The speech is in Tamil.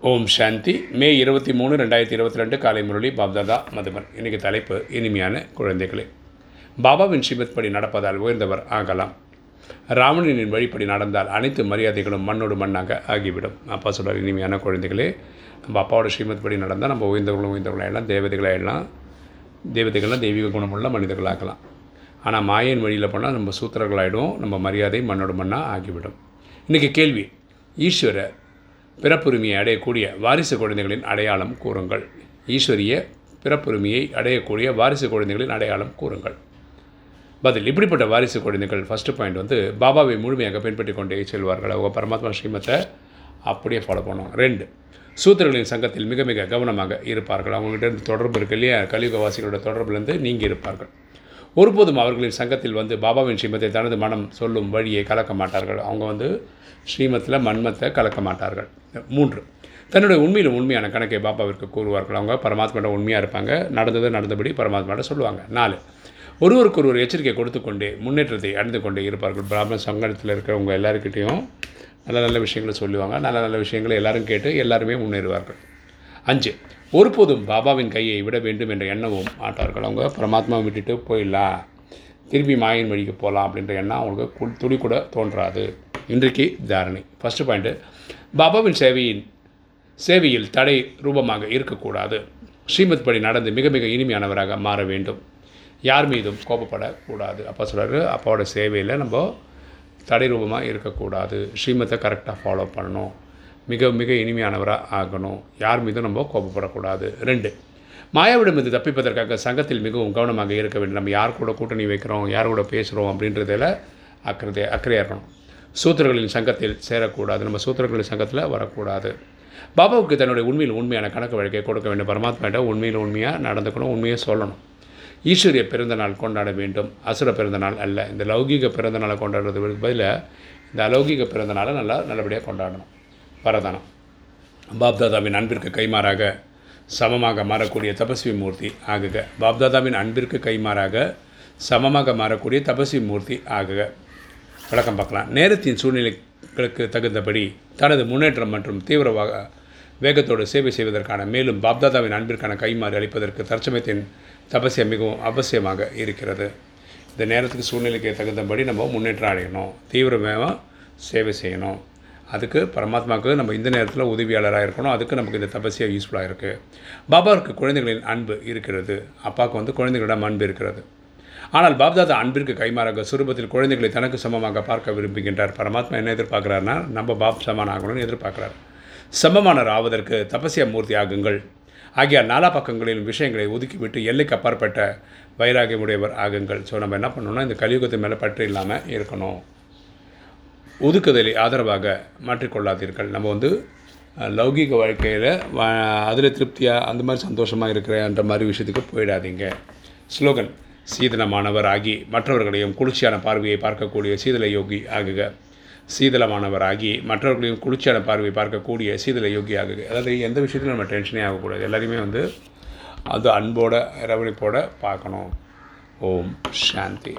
ஓம் சாந்தி. மே இருபத்தி மூணு ரெண்டாயிரத்தி இருபத்தி ரெண்டு காலை முரளி பாப்தாதா மதுபன் இன்றைக்கி தலைப்பு இனிமையான குழந்தைகளே. பாபாவின் ஸ்ரீமத் படி நடப்பதால் உயர்ந்தவர் ஆகலாம். ராவணனின் வழிப்படி நடந்தால் அனைத்து மரியாதைகளும் மண்ணோடு மண்ணாக ஆகிவிடும். அப்பா சொல்கிறார் இனிமையான குழந்தைகளே. நம்ம அப்பாவோட ஸ்ரீமத் படி நடந்தால் நம்ம உயர்ந்தவர்களும் உயர்ந்தவர்களாகலாம் தேவதைகளாகலாம் தேவதைகள்லாம் தெய்வீக குணமுள்ள மனிதர்களாகலாம். ஆனால் மாயன் வழியில் போனால் நம்ம சூத்திரர்களாகிடும் நம்ம மரியாதை மண்ணோடு மண்ணாக ஆகிவிடும். இன்றைக்கி கேள்வி ஈஸ்வரர் பிறப்புரிமையை அடையக்கூடிய வாரிசு குழந்தைகளின் அடையாளம் கூறுங்கள். ஈஸ்வரிய பிறப்புரிமையை அடையக்கூடிய வாரிசு குழந்தைகளின் அடையாளம் கூறுங்கள். பதில் இப்படிப்பட்ட வாரிசு குழந்தைகள் ஃபஸ்ட்டு பாயிண்ட் வந்து பாபாவை முழுமையாக பின்பற்றி கொண்டே செல்வார்கள். அவங்க பரமாத்மா ஸ்ரீமத்தை அப்படியே ஃபாலோ பண்ணுவாங்க. ரெண்டு சூத்திரர்களின் சங்கத்தில் மிக மிக கவனமாக இருப்பார்கள். அவங்ககிட்ட இருந்து தொடர்பு இருக்கு இல்லையா? கலியுகவாசிகளோட தொடர்புலேருந்து நீங்கி இருப்பார்கள். ஒருபோதும் அவர்களின் சங்கத்தில் வந்து பாபாவின் ஸ்ரீமத்தை தனது மனம் சொல்லும் வழியை கலக்க மாட்டார்கள். அவங்க வந்து ஸ்ரீமத்தில் மன்மத்தை கலக்க மாட்டார்கள். மூன்று. தன்னுடைய உண்மையிலும் உண்மையான கணக்கை பாபாவிற்கு கூறுவார்கள். அவங்க பரமாத்மாட்ட உண்மையாக இருப்பாங்க. நடந்தது நடந்தபடி பரமாத்மாட்ட சொல்லுவாங்க. நாலு. ஒருவருக்கு ஒருவர் எச்சரிக்கை கொடுத்து கொண்டே முன்னேற்றத்தை அடைந்து கொண்டே இருப்பார்கள். பிராமண சங்கத்தில் இருக்கிறவங்க எல்லாருக்கிட்டேயும் நல்ல நல்ல விஷயங்களை சொல்லுவாங்க. நல்ல நல்ல விஷயங்களை எல்லாரும் கேட்டு எல்லாருமே முன்னேறுவார்கள். அஞ்சு ஒருபோதும் பாபாவின் கையை விட வேண்டும் என்ற எண்ணமும் மாட்டார்கள் அவங்க பரமாத்மா விட்டுட்டு போயிடலாம் திருப்பி மாயின் வழிக்கு போகலாம் அப்படின்ற எண்ணம் அவங்களுக்கு குள் துளி கூட தோன்றாது. இன்றைக்கு தாரணை. ஃபஸ்ட்டு பாயிண்ட்டு பாபாவின் சேவையின் சேவையில் தடை ரூபமாக இருக்கக்கூடாது. ஸ்ரீமத் படி நடந்து மிக மிக இனிமையானவராக மாற வேண்டும். யார் மீதும் கோபப்படக்கூடாது. அப்பா சொல்கிறாரு அப்பாவோட சேவையில் நம்ம தடை ரூபமாக இருக்கக்கூடாது. ஸ்ரீமத்தை கரெக்டாக ஃபாலோ பண்ணணும். மிக மிக இனிமையானவராக ஆகணும். யார் மீதும் நம்ம கோபப்படக்கூடாது. ரெண்டு மாயாவிடமிருந்து தப்பிப்பதற்காக சங்கத்தில் மிகவும் கவனமாக இருக்க வேண்டும். நம்ம யார் கூட கூட்டணி வைக்கிறோம் யார் கூட பேசுகிறோம் அப்படின்றதில் அக்கறை அக்கறையாக இருக்கணும். சூத்திரர்களின் சங்கத்தில் சேரக்கூடாது. நம்ம சூத்திரர்களின் சங்கத்தில் வரக்கூடாது. பாபாவுக்கு தன்னுடைய உண்மையில் உண்மையான கணக்கு வழக்கை கொடுக்க வேண்டும். பரமாத்மாட்ட உண்மையில் உண்மையாக நடந்துக்கணும் உண்மையை சொல்லணும். ஈஸ்வரிய பிறந்தநாள் கொண்டாட வேண்டும். அசுர பிறந்தநாள் அல்ல. இந்த லௌகீக பிறந்த நாளை கொண்டாடுறதுக்கு பதிலாக இந்த அலௌகிக பிறந்த நாளை நல்லா நல்லபடியாக கொண்டாடணும். வரதானம் பாப்தாதாவின் அன்பிற்கு கைமாறாக சமமாக மாறக்கூடிய தபஸ்வி மூர்த்தி ஆகுக. பாப்தாதாவின் அன்பிற்கு கைமாறாக சமமாக மாறக்கூடிய தபஸ்வி மூர்த்தி ஆகுக. விளக்கம் பார்க்கலாம். நேரத்தின் சூழ்நிலைகளுக்கு தகுந்தபடி தனது முன்னேற்றம் மற்றும் தீவிரமாக வேகத்தோடு சேவை செய்வதற்கான மேலும் பாப்தாதாவின் அன்பிற்கான கைமாறு அளிப்பதற்கு தற்சமயத்தின் தபசியம் மிகவும் அவசியமாக இருக்கிறது. இந்த நேரத்துக்கு சூழ்நிலைக்கு தகுந்தபடி நம்ம முன்னேற்றம் அடையணும். தீவிரமாக சேவை செய்யணும். அதுக்கு பரமாத்மாவுக்கு நம்ம இந்த நேரத்தில் உதவியாளராக இருக்கணும். அதுக்கு நமக்கு இந்த தபசியாக யூஸ்ஃபுல்லாக இருக்குது பாபாவுக்கு குழந்தைகளின் அன்பு இருக்கிறது. அப்பாவுக்கு வந்து குழந்தைகளிடம் அன்பு இருக்கிறது. ஆனால் பாப்தாதா அன்பிற்கு கைமாறாக சுரூபத்தில் குழந்தைகளை தனக்கு சமமாக பார்க்க விரும்புகின்றார். பரமாத்மா என்ன எதிர்பார்க்குறாருனா நம்ம பாப் சமான் ஆகணும்னு எதிர்பார்க்குறார். சமமானர் ஆவதற்கு தபசிய மூர்த்தி ஆகுங்கள். ஆகிய நாலா பக்கங்களிலும் விஷயங்களை ஒதுக்கிவிட்டு எல்லைக்கு அப்பாற்பட்ட வைராகியமுடையவர் ஆகுங்கள். ஸோ நம்ம என்ன பண்ணணும்னா இந்த கலியுகத்து மேலே பற்று இல்லாமல் இருக்கணும். ஒதுக்குதலை ஆதரவாக மாற்றிக்கொள்ளாதீர்கள். நம்ம வந்து லௌகீக வாழ்க்கையில் அதில் திருப்தியாக அந்த மாதிரி சந்தோஷமாக இருக்கிறேன்ற மாதிரி விஷயத்துக்கு போயிடாதீங்க. ஸ்லோகன் சீதனமானவர் ஆகி மற்றவர்களையும் குளிர்ச்சியான பார்வையை பார்க்கக்கூடிய சீதள யோகி ஆகுக. சீதளமானவர் ஆகி மற்றவர்களையும் குளிர்ச்சியான பார்வையை பார்க்கக்கூடிய சீதள யோகி ஆகுக. அதாவது எந்த விஷயத்திலும் நம்ம டென்ஷனே ஆகக்கூடாது. எல்லாரையுமே வந்து அது அன்போட அரவணைப்போட பார்க்கணும். ஓம் சாந்தி.